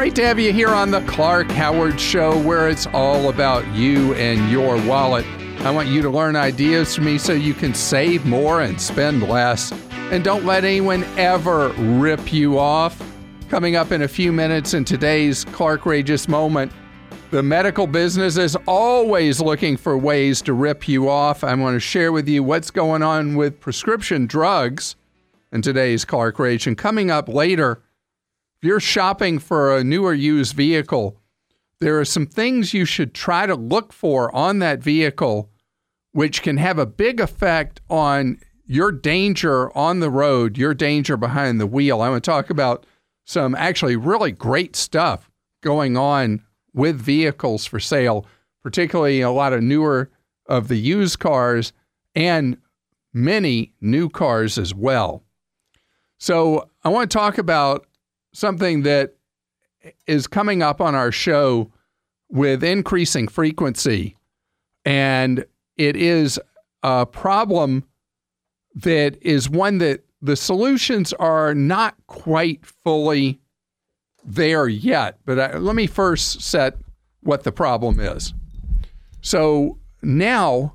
Great to have you here on the Clark Howard Show, where it's all about you and your wallet. I want you to learn ideas from me so you can save more and spend less. And don't let anyone ever rip you off. Coming up in a few minutes in today's Clark Rageous moment, the medical business is always looking for ways to rip you off. I want to share with you what's going on with prescription drugs in today's Clark Rage. And coming up later, if you're shopping for a new or used vehicle, there are some things you should try to look for on that vehicle which can have a big effect on your danger on the road, your danger behind the wheel. I want to talk about some actually really great stuff going on with vehicles for sale, particularly a lot of newer of the used cars and many new cars as well. So, I want to talk about something that is coming up on our show with increasing frequency. And it is a problem that is one that the solutions are not quite fully there yet. But I, let me first set what the problem is. So now,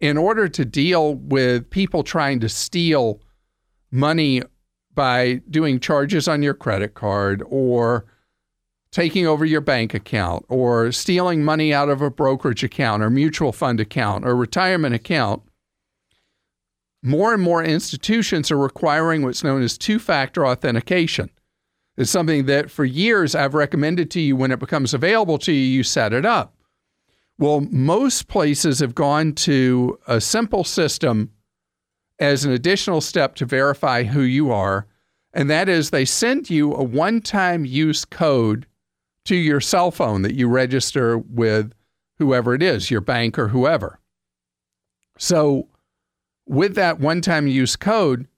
in order to deal with people trying to steal money by doing charges on your credit card or taking over your bank account or stealing money out of a brokerage account or mutual fund account or retirement account, more and more institutions are requiring what's known as two factor authentication. It's something that for years I've recommended to you when it becomes available to you, you set it up. Well, most places have gone to a simple system as an additional step to verify who you are, and that is they send you a one time use code to your cell phone that you register with whoever it is, your bank or whoever. So, with that one time use code,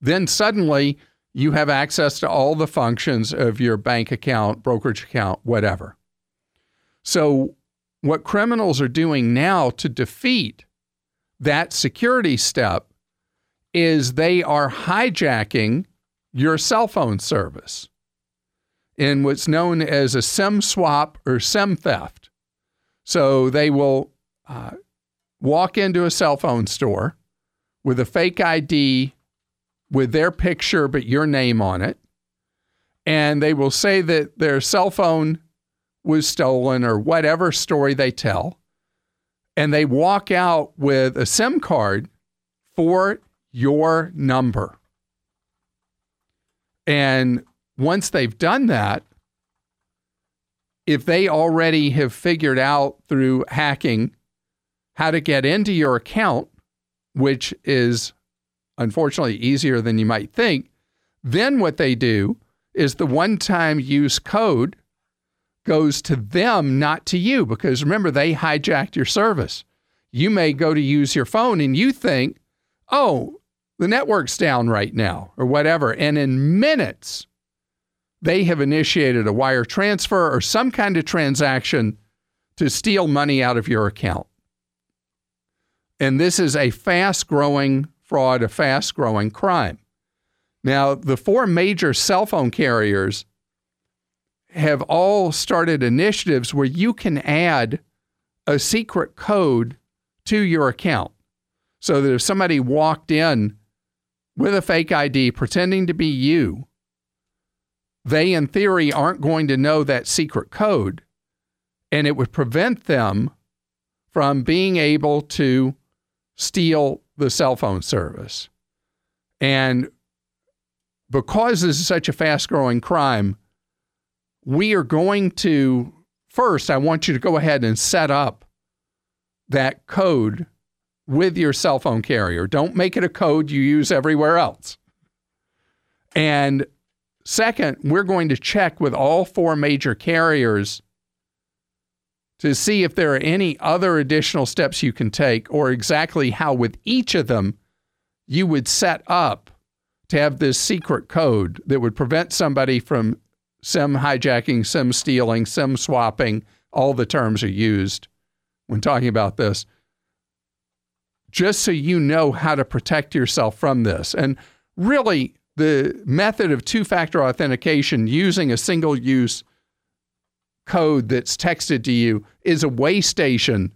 then suddenly you have access to all the functions of your bank account, brokerage account, whatever. So, what criminals are doing now to defeat that security step is they are hijacking your cell phone service in what's known as a SIM swap or SIM theft. So they will uh, walk into a cell phone store with a fake ID with their picture but your name on it. And they will say that their cell phone was stolen or whatever story they tell. And they walk out with a SIM card for your number. And once they've done that, if they already have figured out through hacking how to get into your account, which is unfortunately easier than you might think, then what they do is the one time use code goes to them, not to you, because remember, they hijacked your service. You may go to use your phone and you think, oh, the network's down right now or whatever. And in minutes, they have initiated a wire transfer or some kind of transaction to steal money out of your account. And this is a fast growing fraud, a fast growing crime. Now, the four major cell phone carriers have all started initiatives where you can add a secret code to your account so that if somebody walked in with a fake ID pretending to be you, they, in theory, aren't going to know that secret code. And it would prevent them from being able to steal the cell phone service. And because this is such a fast growing crime, we are going to first, I want you to go ahead and set up that code with your cell phone carrier. Don't make it a code you use everywhere else. And second, we're going to check with all four major carriers to see if there are any other additional steps you can take or exactly how, with each of them, you would set up to have this secret code that would prevent somebody from SIM hijacking, SIM stealing, SIM swapping. All the terms are used when talking about this just so you know how to protect yourself from this. And really, the method of two factor authentication using a single use code that's texted to you is a way station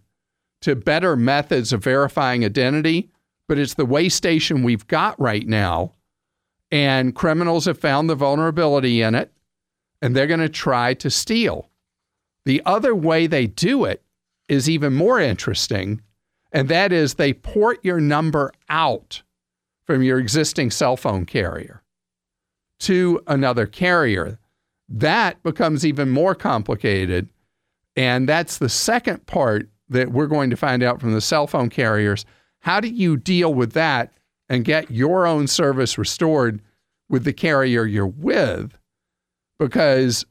to better methods of verifying identity, but it's the way station we've got right now. And criminals have found the vulnerability in it, and they're going to try to steal. The other way they do it is even more interesting, and that is they port your number out from your existing cell phone carrier to another carrier. That becomes even more complicated. And that's the second part that we're going to find out from the cell phone carriers. How do you deal with that and get your own service restored with the carrier you're with? Because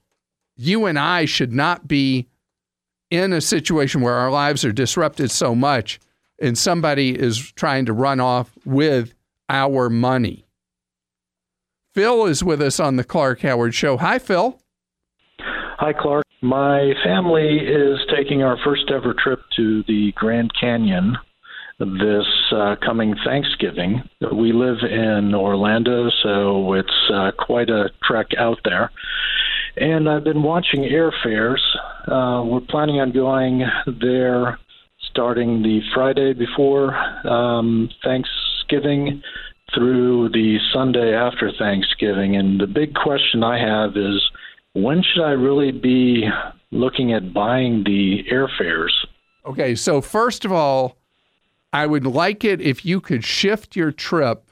you and I should not be in a situation where our lives are disrupted so much and somebody is trying to run off with our money. Phil is with us on the Clark Howard Show. Hi, Phil. Hi, Clark. My family is taking our first ever trip to the Grand Canyon this uh, coming Thanksgiving. We live in Orlando, so it's uh, quite a trek out there. And I've been watching airfares. Uh, we're planning on going there starting the Friday before um, Thanksgiving through the Sunday after Thanksgiving. And the big question I have is when should I really be looking at buying the airfares? Okay, so first of all, I would like it if you could shift your trip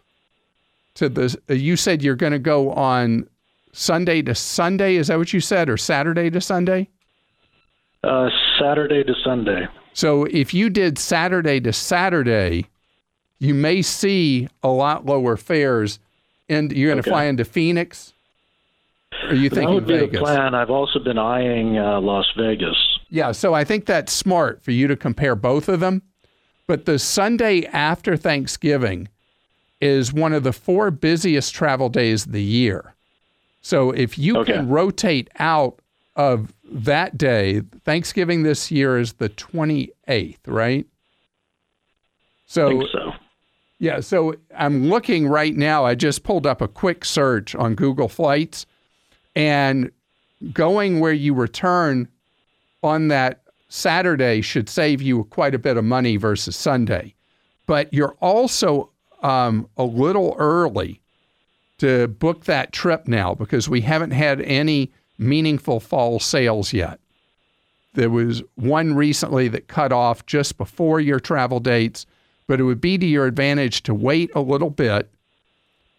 to the. You said you're going to go on Sunday to Sunday. Is that what you said, or Saturday to Sunday? Uh, Saturday to Sunday. So if you did Saturday to Saturday, you may see a lot lower fares. And you're going to okay. fly into Phoenix. Or are you thinking that would be Vegas? the plan. I've also been eyeing uh, Las Vegas. Yeah, so I think that's smart for you to compare both of them. But the Sunday after Thanksgiving is one of the four busiest travel days of the year. So if you okay. can rotate out of that day, Thanksgiving this year is the 28th, right? So, so. Yeah, so I'm looking right now. I just pulled up a quick search on Google Flights and going where you return on that Saturday should save you quite a bit of money versus Sunday. But you're also um, a little early to book that trip now because we haven't had any meaningful fall sales yet. There was one recently that cut off just before your travel dates, but it would be to your advantage to wait a little bit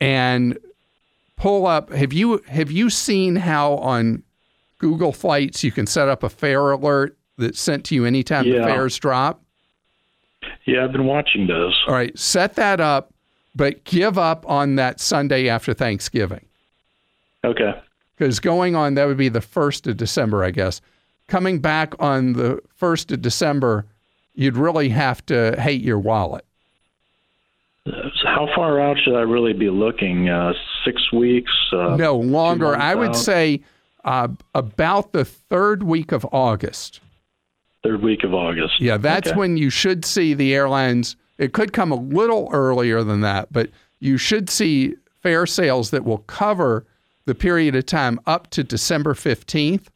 and pull up. Have you have you seen how on Google Flights you can set up a fare alert that's sent to you anytime yeah. the fares drop? Yeah, I've been watching those. All right, set that up, but give up on that Sunday after Thanksgiving. Okay because going on that would be the first of December, I guess. Coming back on the first of December, you'd really have to hate your wallet. How far out should I really be looking? Uh, six weeks? Uh, no, longer. I would out? say uh, about the third week of August. Third week of August. Yeah, that's okay. when you should see the airlines. It could come a little earlier than that, but you should see fare sales that will cover the period of time up to December 15th.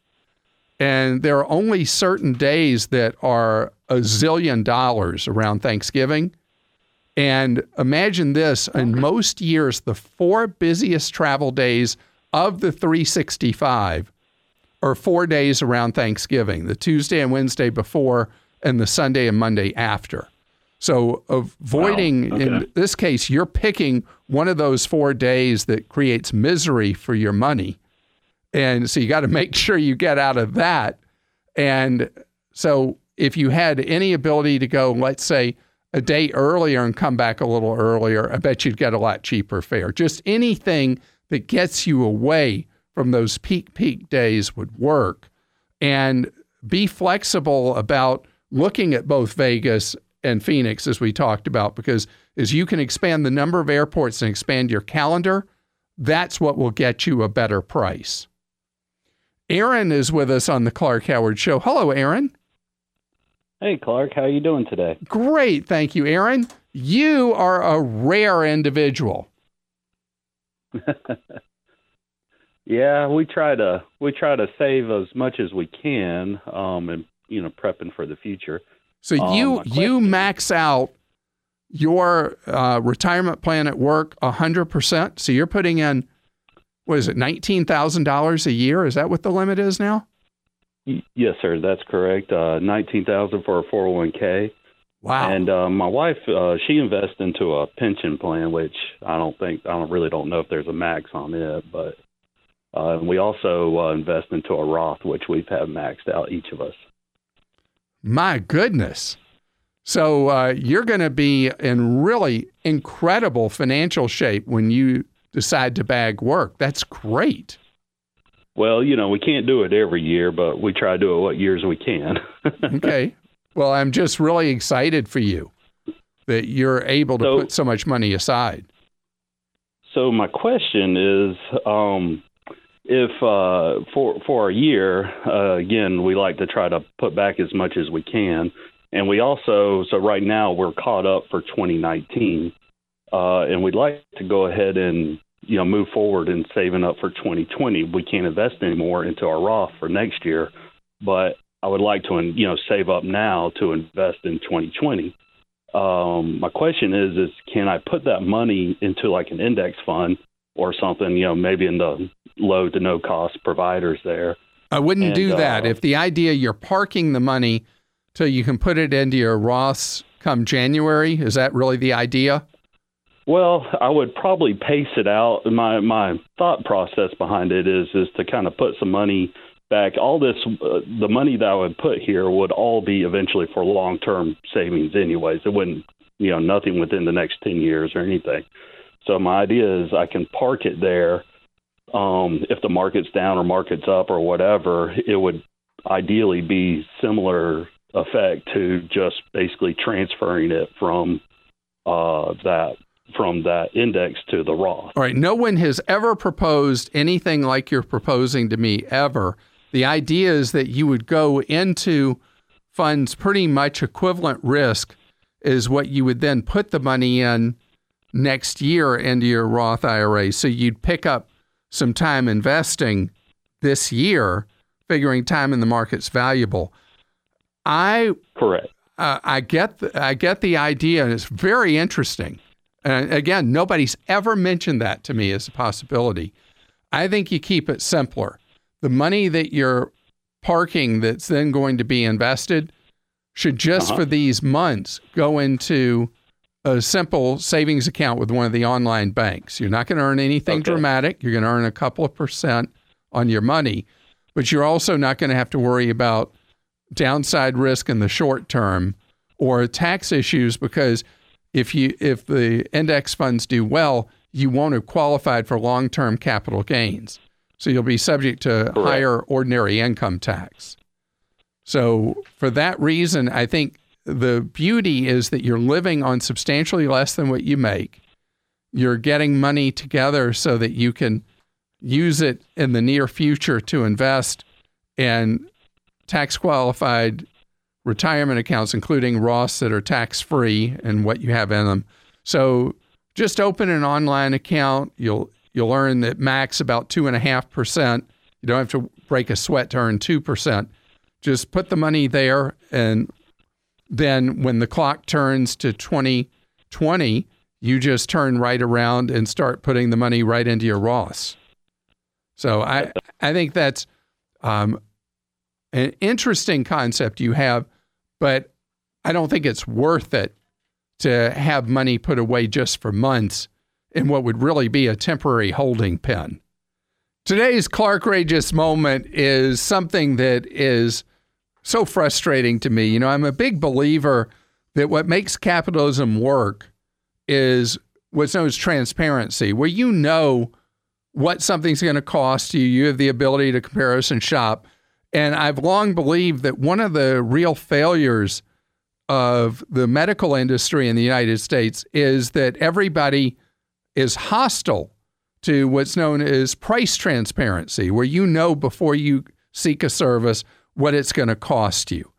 And there are only certain days that are a zillion dollars around Thanksgiving. And imagine this in most years, the four busiest travel days of the 365 are four days around Thanksgiving the Tuesday and Wednesday before, and the Sunday and Monday after. So, avoiding, wow. okay. in this case, you're picking one of those four days that creates misery for your money. And so you got to make sure you get out of that. And so, if you had any ability to go, let's say, a day earlier and come back a little earlier, I bet you'd get a lot cheaper fare. Just anything that gets you away from those peak, peak days would work. And be flexible about looking at both Vegas and Phoenix, as we talked about, because as you can expand the number of airports and expand your calendar, that's what will get you a better price. Aaron is with us on the Clark Howard Show. Hello, Aaron. Hey, Clark. How are you doing today? Great. Thank you, Aaron. You are a rare individual. yeah, we try to we try to save as much as we can, um, and you know, prepping for the future. So Um, you you max out your uh, retirement plan at work hundred percent. So you're putting in what is it, nineteen thousand dollars a year? Is that what the limit is now? Yes, sir, that's correct. Uh, Nineteen thousand for a four hundred one k. Wow. And uh, my wife, uh, she invests into a pension plan, which I don't think I don't really don't know if there's a max on it, but uh, we also uh, invest into a Roth, which we've had maxed out each of us. My goodness. So uh, you're going to be in really incredible financial shape when you decide to bag work. That's great. Well, you know, we can't do it every year, but we try to do it what years we can. Okay. well, I'm just really excited for you that you're able to So- put so much money aside. So my question is, um, if uh, for for a year, uh, again, we like to try to put back as much as we can, and we also so right now we're caught up for 2019, uh, and we'd like to go ahead and you know move forward and saving up for 2020. We can't invest anymore into our Roth for next year, but I would like to you know save up now to invest in 2020 um, my question is is can I put that money into like an index fund or something, you know, maybe in the low to no cost providers there. I wouldn't And, do that. uh, if the idea you're parking the money till you can put it into your Roths come January, is that really the idea? Well, I would probably pace it out. My my thought process behind it is is to kind of put some money back. All this, uh, the money that I would put here would all be eventually for long term savings, anyways. It wouldn't, you know, nothing within the next ten years or anything. So my idea is I can park it there. Um, if the market's down or market's up or whatever, it would ideally be similar effect to just basically transferring it from uh, that from that index to the Roth. All right. No one has ever proposed anything like you're proposing to me ever. The idea is that you would go into funds pretty much equivalent risk is what you would then put the money in next year into your Roth IRA. So you'd pick up some time investing this year, figuring time in the market's valuable. I Correct. uh, I get the, I get the idea, and it's very interesting. And again, nobody's ever mentioned that to me as a possibility. I think you keep it simpler. The money that you're parking that's then going to be invested should just Uh-huh. for these months go into a simple savings account with one of the online banks. You're not going to earn anything Okay. dramatic. You're going to earn a couple of percent on your money, but you're also not going to have to worry about downside risk in the short term or tax issues because if you if the index funds do well, you won't have qualified for long-term capital gains. So you'll be subject to Correct. higher ordinary income tax. So for that reason, I think the beauty is that you're living on substantially less than what you make. You're getting money together so that you can use it in the near future to invest in tax qualified retirement accounts, including Roths that are tax free and what you have in them. So just open an online account. You'll you'll earn that max about two and a half percent. You don't have to break a sweat to earn two percent. Just put the money there, and then when the clock turns to 2020, you just turn right around and start putting the money right into your Roths. So I I think that's um, an interesting concept you have, but I don't think it's worth it to have money put away just for months in what would really be a temporary holding pen. Today's Clark Rageous moment is something that is so frustrating to me. You know, I'm a big believer that what makes capitalism work is what's known as transparency, where you know what something's going to cost you. You have the ability to comparison shop. And I've long believed that one of the real failures of the medical industry in the United States is that everybody is hostile to what's known as price transparency, where you know before you seek a service what it's going to cost you.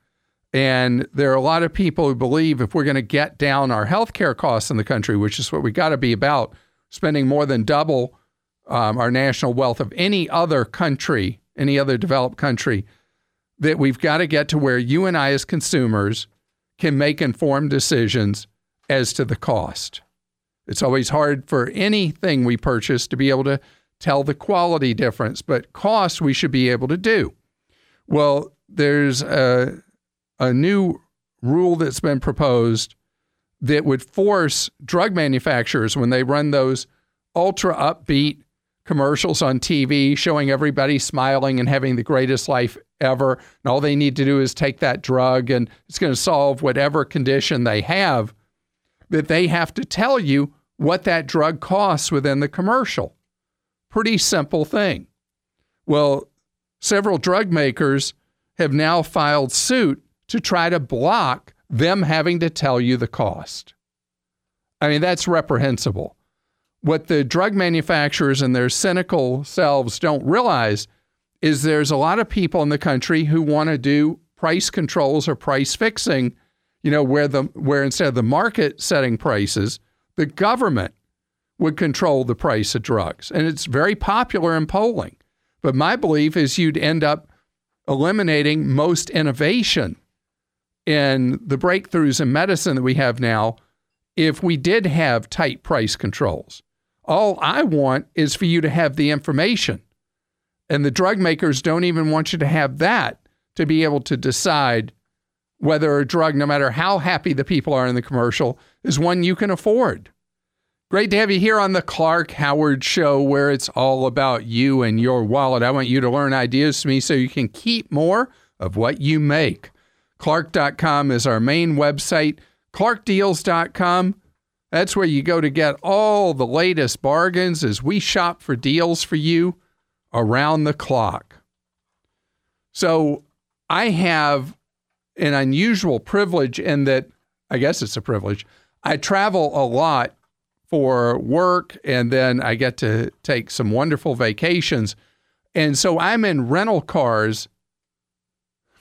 And there are a lot of people who believe if we're going to get down our healthcare costs in the country, which is what we got to be about, spending more than double um, our national wealth of any other country, any other developed country, that we've got to get to where you and I, as consumers, can make informed decisions as to the cost. It's always hard for anything we purchase to be able to tell the quality difference, but cost we should be able to do. Well, there's a, a new rule that's been proposed that would force drug manufacturers, when they run those ultra upbeat commercials on TV showing everybody smiling and having the greatest life ever, and all they need to do is take that drug and it's going to solve whatever condition they have, that they have to tell you what that drug costs within the commercial. Pretty simple thing. Well, several drug makers have now filed suit to try to block them having to tell you the cost. I mean, that's reprehensible. What the drug manufacturers and their cynical selves don't realize is there's a lot of people in the country who want to do price controls or price fixing, you know, where the where instead of the market setting prices, the government would control the price of drugs. And it's very popular in polling. But my belief is you'd end up eliminating most innovation in the breakthroughs in medicine that we have now if we did have tight price controls. All I want is for you to have the information. And the drug makers don't even want you to have that to be able to decide whether a drug, no matter how happy the people are in the commercial, is one you can afford. Great to have you here on the Clark Howard Show, where it's all about you and your wallet. I want you to learn ideas from me so you can keep more of what you make. Clark.com is our main website. ClarkDeals.com, that's where you go to get all the latest bargains as we shop for deals for you around the clock. So I have an unusual privilege in that, I guess it's a privilege. I travel a lot for work and then I get to take some wonderful vacations. And so I'm in rental cars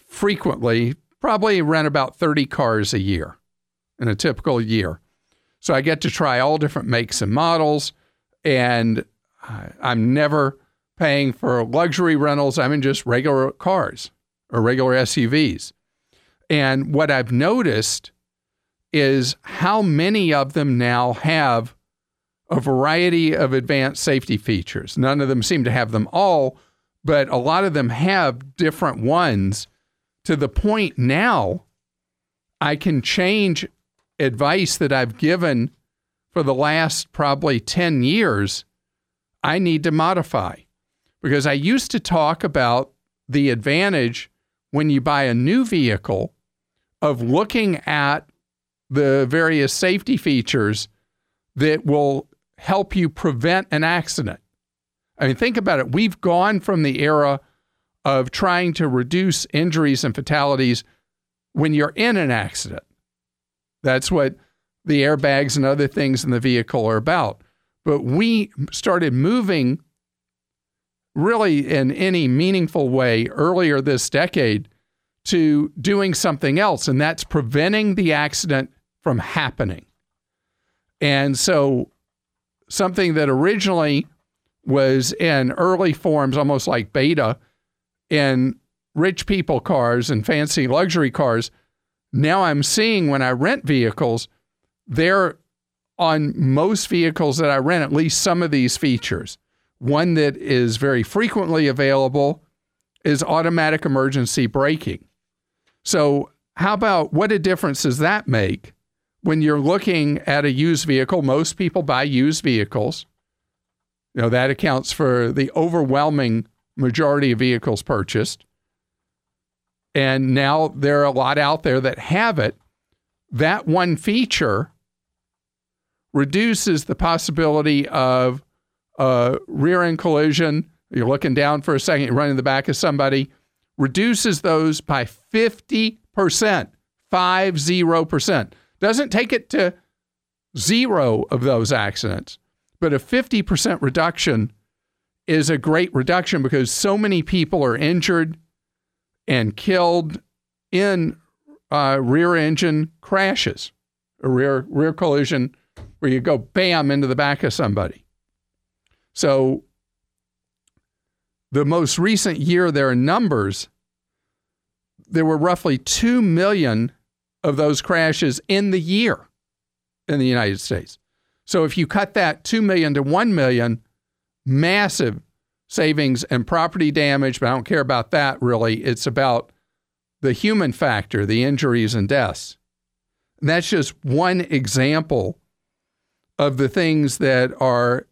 frequently, probably rent about 30 cars a year in a typical year. So I get to try all different makes and models, and I'm never paying for luxury rentals. I'm in just regular cars or regular SUVs. And what I've noticed is how many of them now have a variety of advanced safety features. None of them seem to have them all, but a lot of them have different ones to the point now I can change advice that I've given for the last probably 10 years. I need to modify because I used to talk about the advantage when you buy a new vehicle of looking at the various safety features that will help you prevent an accident. I mean, think about it. We've gone from the era of trying to reduce injuries and fatalities when you're in an accident. That's what the airbags and other things in the vehicle are about. But we started moving really in any meaningful way earlier this decade to doing something else, and that's preventing the accident from happening. And so, something that originally was in early forms, almost like beta, in rich people cars and fancy luxury cars, now I'm seeing when I rent vehicles, they're on most vehicles that I rent at least some of these features. One that is very frequently available is automatic emergency braking. So, how about what a difference does that make when you're looking at a used vehicle? Most people buy used vehicles. You know, that accounts for the overwhelming majority of vehicles purchased. And now there are a lot out there that have it. That one feature reduces the possibility of a rear end collision. You're looking down for a second, you're running the back of somebody, reduces those by 50%, 50%. Doesn't take it to zero of those accidents, but a 50% reduction is a great reduction because so many people are injured and killed in uh, rear engine crashes, a rear rear collision where you go bam into the back of somebody. So the most recent year, there are numbers. There were roughly 2 million of those crashes in the year in the United States. So if you cut that 2 million to 1 million, massive savings and property damage, but I don't care about that really. It's about the human factor, the injuries and deaths. And that's just one example of the things that are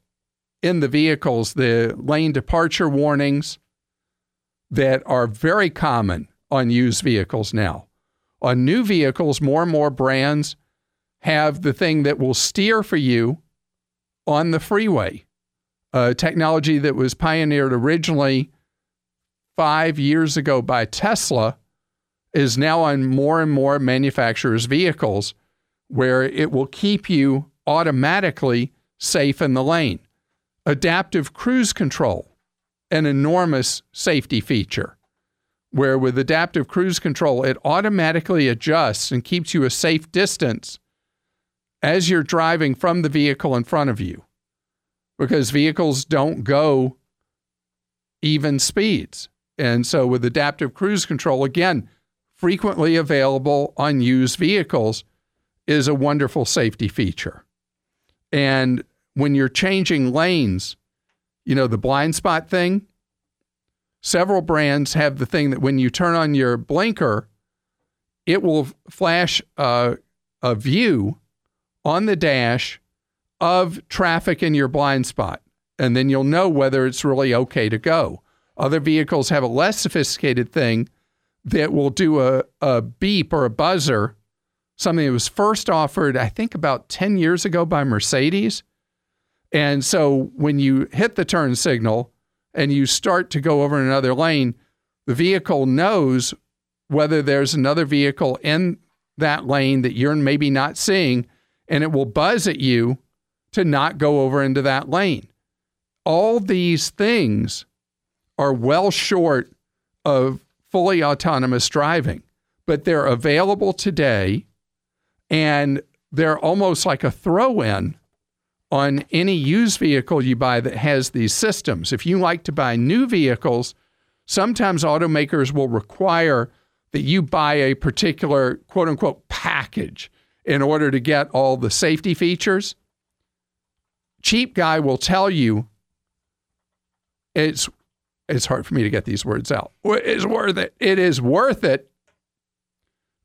in the vehicles, the lane departure warnings that are very common on used vehicles now. On new vehicles, more and more brands have the thing that will steer for you on the freeway. A technology that was pioneered originally five years ago by Tesla is now on more and more manufacturers' vehicles where it will keep you automatically safe in the lane. Adaptive cruise control, an enormous safety feature, where with adaptive cruise control, it automatically adjusts and keeps you a safe distance as you're driving from the vehicle in front of you because vehicles don't go even speeds. And so, with adaptive cruise control, again, frequently available on used vehicles, is a wonderful safety feature. And when you're changing lanes, you know, the blind spot thing, several brands have the thing that when you turn on your blinker, it will flash a, a view on the dash of traffic in your blind spot. And then you'll know whether it's really okay to go. Other vehicles have a less sophisticated thing that will do a, a beep or a buzzer, something that was first offered, I think, about 10 years ago by Mercedes. And so when you hit the turn signal and you start to go over another lane, the vehicle knows whether there's another vehicle in that lane that you're maybe not seeing, and it will buzz at you to not go over into that lane. All these things are well short of fully autonomous driving, but they're available today and they're almost like a throw in on any used vehicle you buy that has these systems. If you like to buy new vehicles, sometimes automakers will require that you buy a particular quote unquote package in order to get all the safety features. Cheap guy will tell you it's it's hard for me to get these words out. It's worth it. It is worth it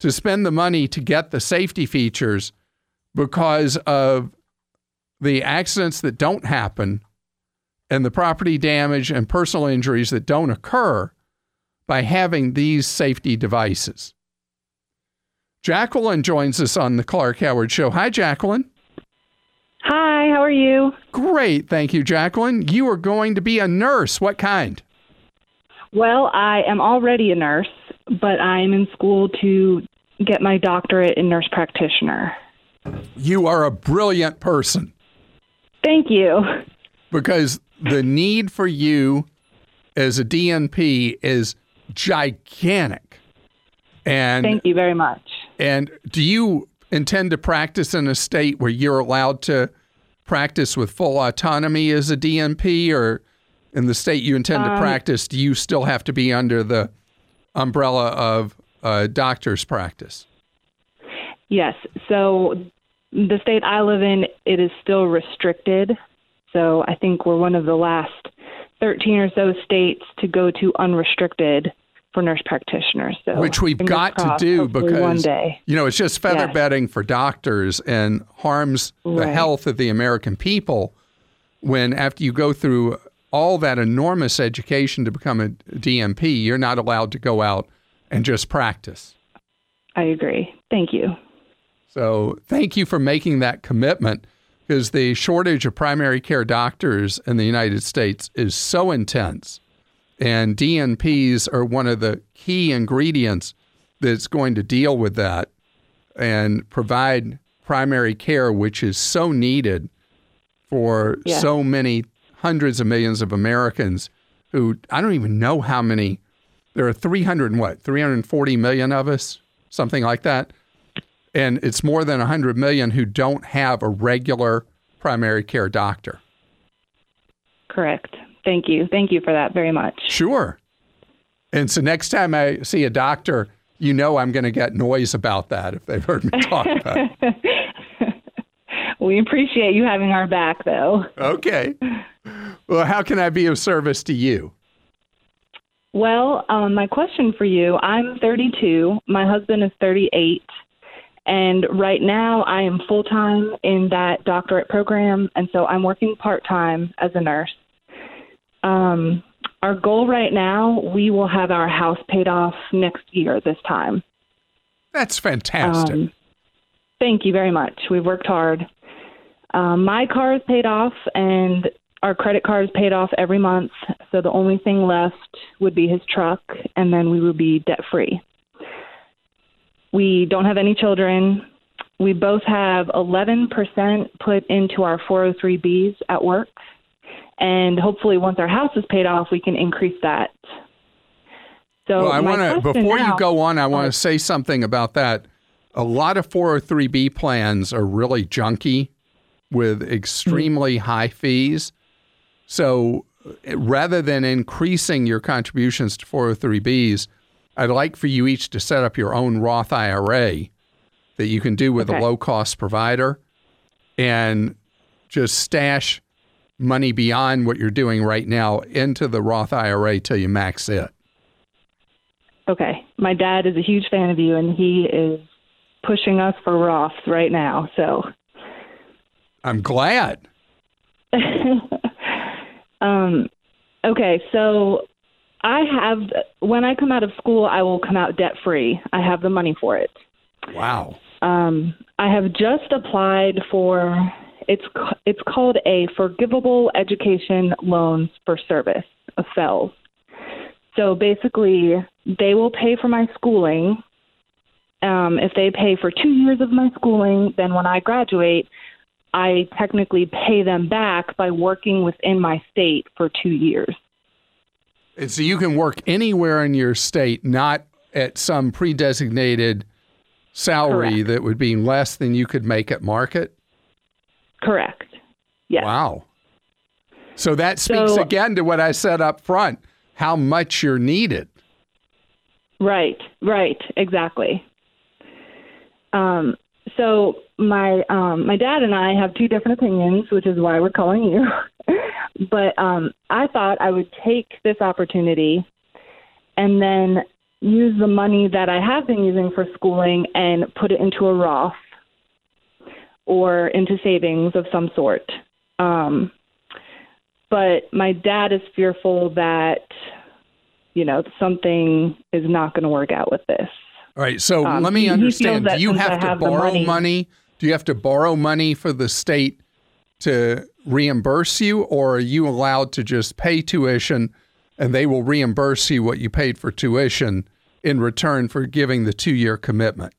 to spend the money to get the safety features because of the accidents that don't happen and the property damage and personal injuries that don't occur by having these safety devices. Jacqueline joins us on the Clark Howard Show. Hi, Jacqueline. Hi, how are you? Great, thank you, Jacqueline. You are going to be a nurse. What kind? Well, I am already a nurse, but I'm in school to get my doctorate in nurse practitioner. You are a brilliant person. Thank you. Because the need for you as a DNP is gigantic. And Thank you very much. And do you intend to practice in a state where you're allowed to practice with full autonomy as a DNP or in the state you intend to um, practice, do you still have to be under the umbrella of a doctor's practice? Yes. So the state I live in, it is still restricted. So I think we're one of the last 13 or so states to go to unrestricted for nurse practitioners. So Which we've got to do because one day. you know it's just feather yes. bedding for doctors and harms right. the health of the American people when after you go through all that enormous education to become a DNP, you're not allowed to go out and just practice. I agree. Thank you. So, thank you for making that commitment because the shortage of primary care doctors in the United States is so intense. And DNPs are one of the key ingredients that's going to deal with that and provide primary care, which is so needed for yeah. so many hundreds of millions of Americans who I don't even know how many. There are 300 and what, 340 million of us, something like that. And it's more than 100 million who don't have a regular primary care doctor. Correct. Thank you. Thank you for that very much. Sure. And so next time I see a doctor, you know I'm going to get noise about that if they've heard me talk about it. we appreciate you having our back, though. Okay. Well, how can I be of service to you? Well, um, my question for you I'm 32, my husband is 38. And right now, I am full time in that doctorate program, and so I'm working part time as a nurse. Um, our goal right now, we will have our house paid off next year this time. That's fantastic. Um, thank you very much. We've worked hard. Um, my car is paid off, and our credit card is paid off every month. So the only thing left would be his truck, and then we would be debt free. We don't have any children. We both have 11% put into our 403Bs at work. And hopefully, once our house is paid off, we can increase that. So, well, I want to, before now, you go on, I want to say something about that. A lot of 403B plans are really junky with extremely mm-hmm. high fees. So, rather than increasing your contributions to 403Bs, I'd like for you each to set up your own Roth IRA that you can do with okay. a low cost provider and just stash money beyond what you're doing right now into the Roth IRA till you max it. Okay. My dad is a huge fan of you and he is pushing us for Roths right now. So I'm glad. um okay, so I have when I come out of school, I will come out debt free. I have the money for it. Wow. Um, I have just applied for it's it's called a forgivable education loans for service, a FFELS. So basically, they will pay for my schooling. Um, if they pay for two years of my schooling, then when I graduate, I technically pay them back by working within my state for two years. And So you can work anywhere in your state, not at some pre-designated salary Correct. that would be less than you could make at market? Correct. Yes. Wow. So that speaks so, again to what I said up front, how much you're needed. Right, right, exactly. Um, so my um, my dad and I have two different opinions, which is why we're calling you. but um, I thought I would take this opportunity and then use the money that I have been using for schooling and put it into a Roth or into savings of some sort. Um, but my dad is fearful that, you know, something is not going to work out with this. All right. So um, let me understand. Do you have to have borrow money, money? Do you have to borrow money for the state to reimburse you, or are you allowed to just pay tuition and they will reimburse you what you paid for tuition in return for giving the two year commitment?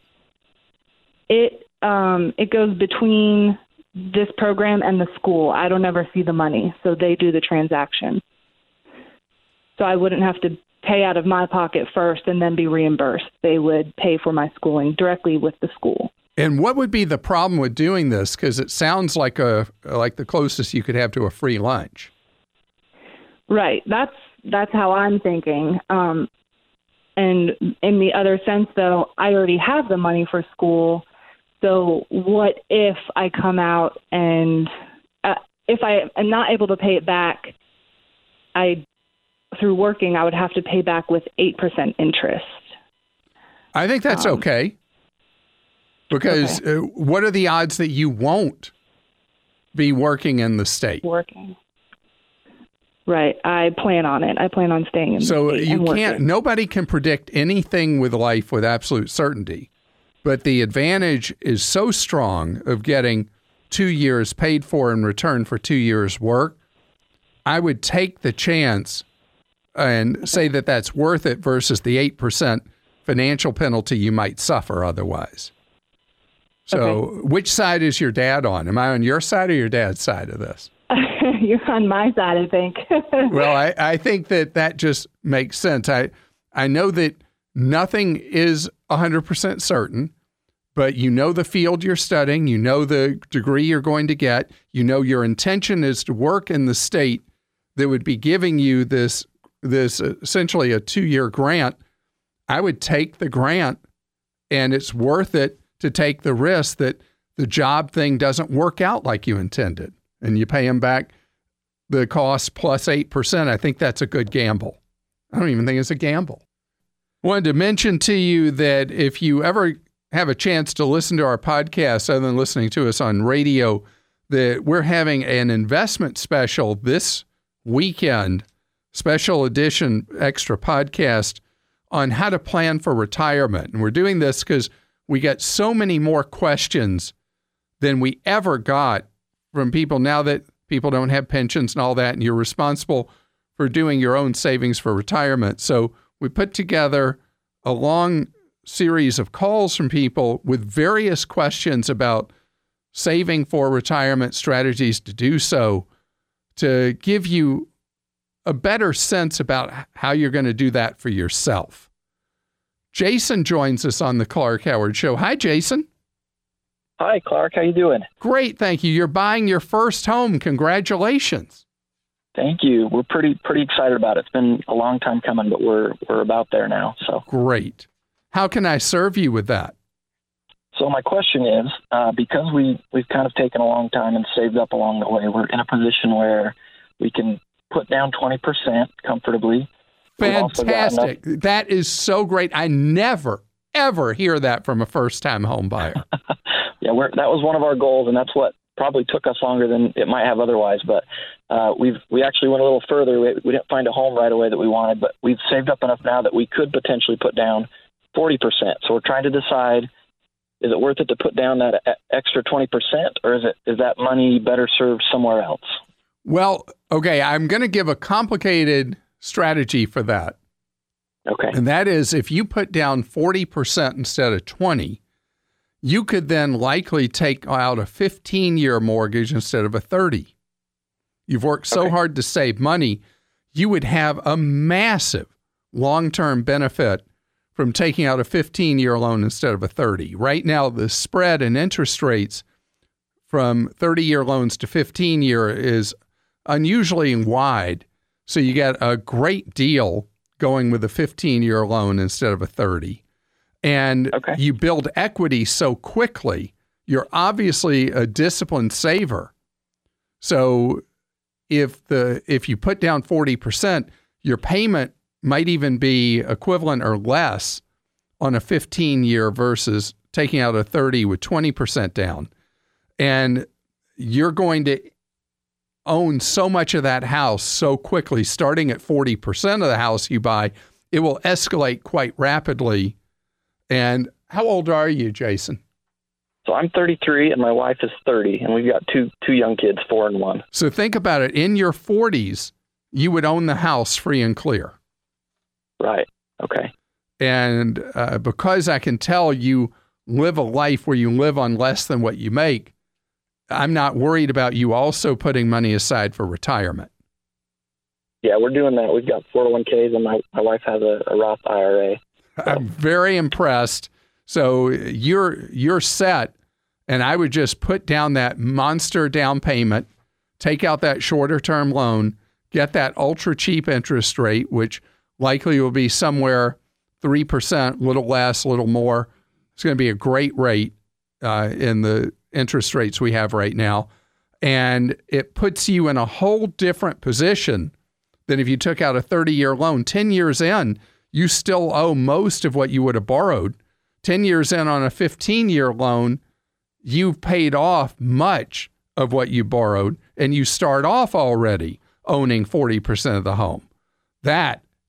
It um, it goes between this program and the school. I don't ever see the money, so they do the transaction. So I wouldn't have to pay out of my pocket first and then be reimbursed. They would pay for my schooling directly with the school. And what would be the problem with doing this? Because it sounds like a like the closest you could have to a free lunch. Right. That's that's how I'm thinking. Um, and in the other sense, though, I already have the money for school. So what if I come out and uh, if I am not able to pay it back, I through working I would have to pay back with eight percent interest. I think that's um, okay. Because okay. uh, what are the odds that you won't be working in the state? Working. Right. I plan on it. I plan on staying in so the state. So you can't, nobody can predict anything with life with absolute certainty. But the advantage is so strong of getting two years paid for in return for two years' work. I would take the chance and say that that's worth it versus the 8% financial penalty you might suffer otherwise. So, okay. which side is your dad on? Am I on your side or your dad's side of this? You're on my side, I think. well, I, I think that that just makes sense. I I know that nothing is 100% certain, but you know the field you're studying, you know the degree you're going to get, you know your intention is to work in the state that would be giving you this this uh, essentially a two year grant, I would take the grant, and it's worth it to take the risk that the job thing doesn't work out like you intended, and you pay them back the cost plus plus eight percent. I think that's a good gamble. I don't even think it's a gamble. Wanted to mention to you that if you ever have a chance to listen to our podcast other than listening to us on radio, that we're having an investment special this weekend, special edition extra podcast on how to plan for retirement. And we're doing this because we get so many more questions than we ever got from people now that people don't have pensions and all that, and you're responsible for doing your own savings for retirement. So we put together a long series of calls from people with various questions about saving for retirement strategies to do so to give you a better sense about how you're going to do that for yourself. Jason joins us on the Clark Howard Show. Hi, Jason. Hi, Clark. How you doing? Great, thank you. You're buying your first home. Congratulations. Thank you. We're pretty pretty excited about it. It's been a long time coming, but we're we're about there now. So great. How can I serve you with that? So my question is, uh, because we we've kind of taken a long time and saved up along the way, we're in a position where we can put down twenty percent comfortably. Fantastic! That is so great. I never ever hear that from a first time home buyer. yeah, we're, that was one of our goals, and that's what probably took us longer than it might have otherwise. But uh, we've we actually went a little further. We, we didn't find a home right away that we wanted, but we've saved up enough now that we could potentially put down forty percent. So we're trying to decide is it worth it to put down that extra 20% or is it is that money better served somewhere else well okay i'm going to give a complicated strategy for that okay and that is if you put down 40% instead of 20 you could then likely take out a 15 year mortgage instead of a 30 you've worked so okay. hard to save money you would have a massive long-term benefit from taking out a 15 year loan instead of a 30. Right now, the spread in interest rates from 30 year loans to 15 year is unusually wide. So you get a great deal going with a 15 year loan instead of a 30. And okay. you build equity so quickly. You're obviously a disciplined saver. So if the if you put down 40%, your payment might even be equivalent or less on a 15 year versus taking out a 30 with 20% down. And you're going to own so much of that house so quickly, starting at 40% of the house you buy, it will escalate quite rapidly. And how old are you, Jason? So I'm 33 and my wife is 30 and we've got two two young kids, 4 and 1. So think about it, in your 40s, you would own the house free and clear. Right. Okay. And uh, because I can tell you live a life where you live on less than what you make, I'm not worried about you also putting money aside for retirement. Yeah, we're doing that. We've got 401ks, and my, my wife has a, a Roth IRA. So. I'm very impressed. So you're you're set, and I would just put down that monster down payment, take out that shorter term loan, get that ultra cheap interest rate, which likely will be somewhere 3%, a little less, little more. It's going to be a great rate uh, in the interest rates we have right now. And it puts you in a whole different position than if you took out a 30 year loan. 10 years in, you still owe most of what you would have borrowed. 10 years in on a 15 year loan, you've paid off much of what you borrowed, and you start off already owning 40% of the home. That